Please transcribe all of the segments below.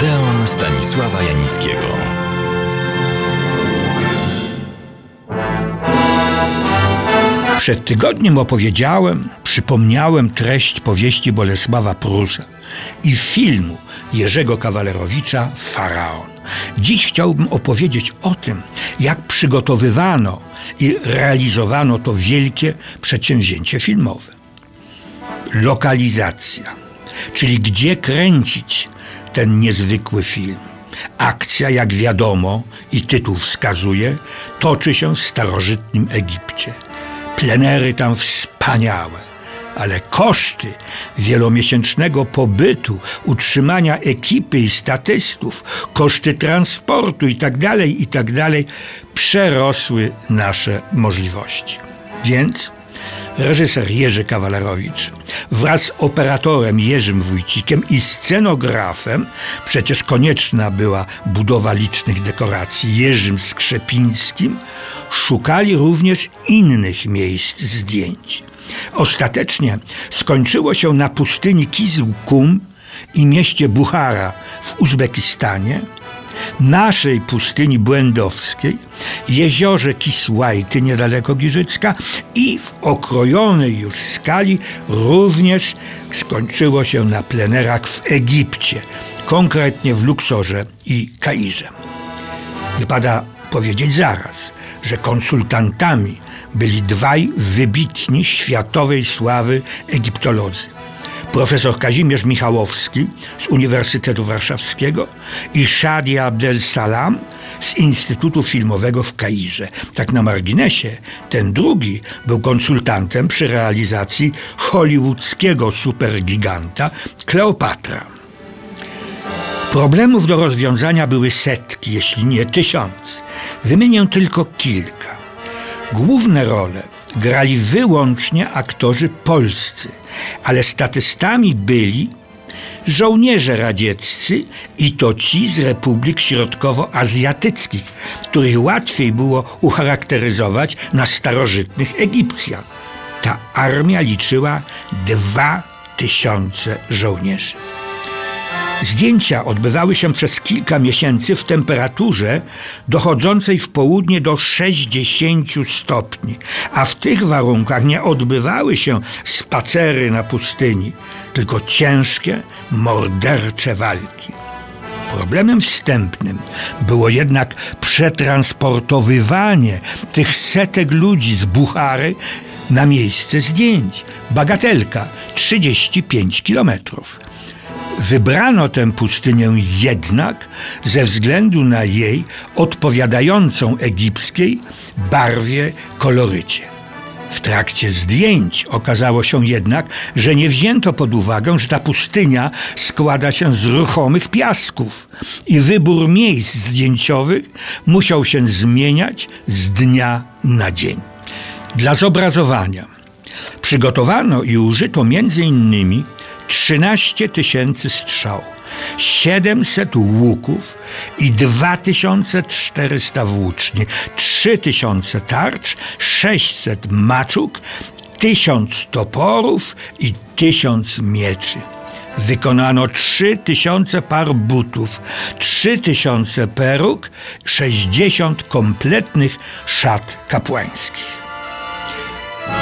Odeon Stanisława Janickiego. Przed tygodniem opowiedziałem, przypomniałem treść powieści Bolesława Prusa i filmu Jerzego Kawalerowicza Faraon. Dziś chciałbym opowiedzieć o tym, jak przygotowywano i realizowano to wielkie przedsięwzięcie filmowe. Lokalizacja, czyli gdzie kręcić ten niezwykły film. Akcja, jak wiadomo i tytuł wskazuje, toczy się w starożytnym Egipcie. Plenery tam wspaniałe, ale koszty wielomiesięcznego pobytu, utrzymania ekipy i statystów, koszty transportu itd., itd. przerosły nasze możliwości. Więc reżyser Jerzy Kawalerowicz wraz z operatorem Jerzym Wójcikiem i scenografem, przecież konieczna była budowa licznych dekoracji, Jerzym Skrzepińskim, szukali również innych miejsc zdjęć. Ostatecznie skończyło się na pustyni Kizł-Kum i mieście Buchara w Uzbekistanie, naszej pustyni błędowskiej, jeziorze Kisłajty niedaleko Giżycka i w okrojonej już skali również skończyło się na plenerach w Egipcie, konkretnie w Luksorze i Kairze. Wypada powiedzieć zaraz, że konsultantami byli dwaj wybitni światowej sławy egiptolodzy. Profesor Kazimierz Michałowski z Uniwersytetu Warszawskiego i Shadia Abdel Salam z Instytutu Filmowego w Kairze. Tak na marginesie, ten drugi był konsultantem przy realizacji hollywoodzkiego supergiganta Kleopatra. Problemów do rozwiązania były setki, jeśli nie tysiąc. Wymienię tylko kilka. Główne role grali wyłącznie aktorzy polscy, ale statystami byli żołnierze radzieccy i to ci z republik środkowoazjatyckich, których łatwiej było ucharakteryzować na starożytnych Egipcjan. Ta armia liczyła dwa tysiące żołnierzy. Zdjęcia odbywały się przez kilka miesięcy w temperaturze dochodzącej w południe do 60 stopni, a w tych warunkach nie odbywały się spacery na pustyni, tylko ciężkie, mordercze walki. Problemem wstępnym było jednak przetransportowywanie tych setek ludzi z Buchary na miejsce zdjęć. Bagatelka 35 kilometrów. Wybrano tę pustynię jednak ze względu na jej odpowiadającą egipskiej barwie kolorycie. W trakcie zdjęć okazało się jednak, że nie wzięto pod uwagę, że ta pustynia składa się z ruchomych piasków i wybór miejsc zdjęciowych musiał się zmieniać z dnia na dzień. Dla zobrazowania przygotowano i użyto innymi 13 tysięcy strzał, 700 łuków i 2400 włóczni, 3000 tarcz, 600 maczuk, 1000 toporów i 1000 mieczy. Wykonano 3000 par butów, 3000 peruk, 60 kompletnych szat kapłańskich.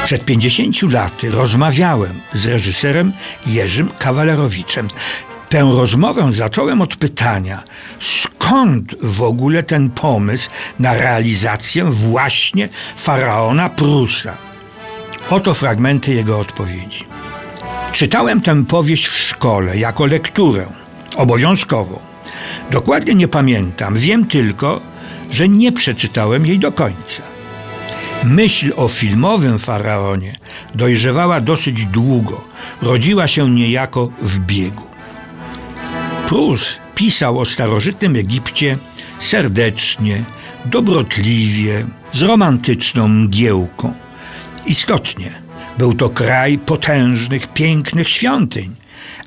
Przed 50 laty rozmawiałem z reżyserem Jerzym Kawalerowiczem. Tę rozmowę zacząłem od pytania, skąd w ogóle ten pomysł na realizację właśnie faraona Prusa. Oto fragmenty jego odpowiedzi. Czytałem tę powieść w szkole jako lekturę, obowiązkową. Dokładnie nie pamiętam, wiem tylko, że nie przeczytałem jej do końca. Myśl o filmowym faraonie dojrzewała dosyć długo, rodziła się niejako w biegu. Prus pisał o starożytnym Egipcie serdecznie, dobrotliwie, z romantyczną mgiełką. Istotnie, był to kraj potężnych, pięknych świątyń,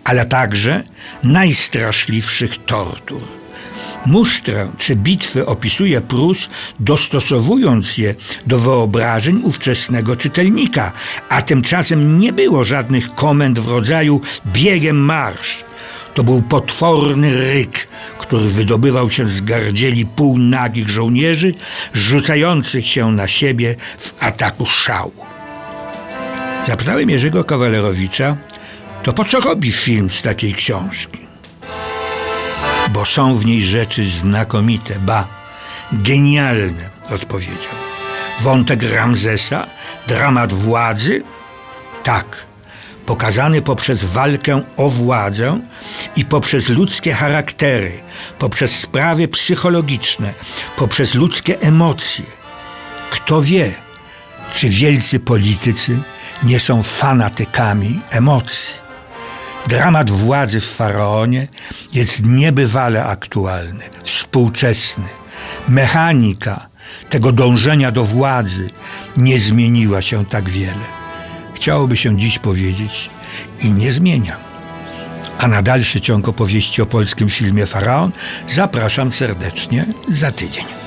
ale także najstraszliwszych tortur. Musztrę czy bitwy opisuje Prus, dostosowując je do wyobrażeń ówczesnego czytelnika, a tymczasem nie było żadnych komend w rodzaju biegiem marsz. To był potworny ryk, który wydobywał się z gardzieli półnagich żołnierzy, rzucających się na siebie w ataku szału. Zapytałem Jerzego Kawalerowicza, to po co robi film z takiej książki? Bo są w niej rzeczy znakomite, ba, genialne, odpowiedział. Wątek Ramzesa, dramat władzy? Tak, pokazany poprzez walkę o władzę i poprzez ludzkie charaktery, poprzez sprawy psychologiczne, poprzez ludzkie emocje. Kto wie, czy wielcy politycy nie są fanatykami emocji? Dramat władzy w faraonie jest niebywale aktualny, współczesny. Mechanika tego dążenia do władzy nie zmieniła się tak wiele. Chciałoby się dziś powiedzieć i nie zmienia. A na dalszy ciąg opowieści o polskim filmie Faraon zapraszam serdecznie za tydzień.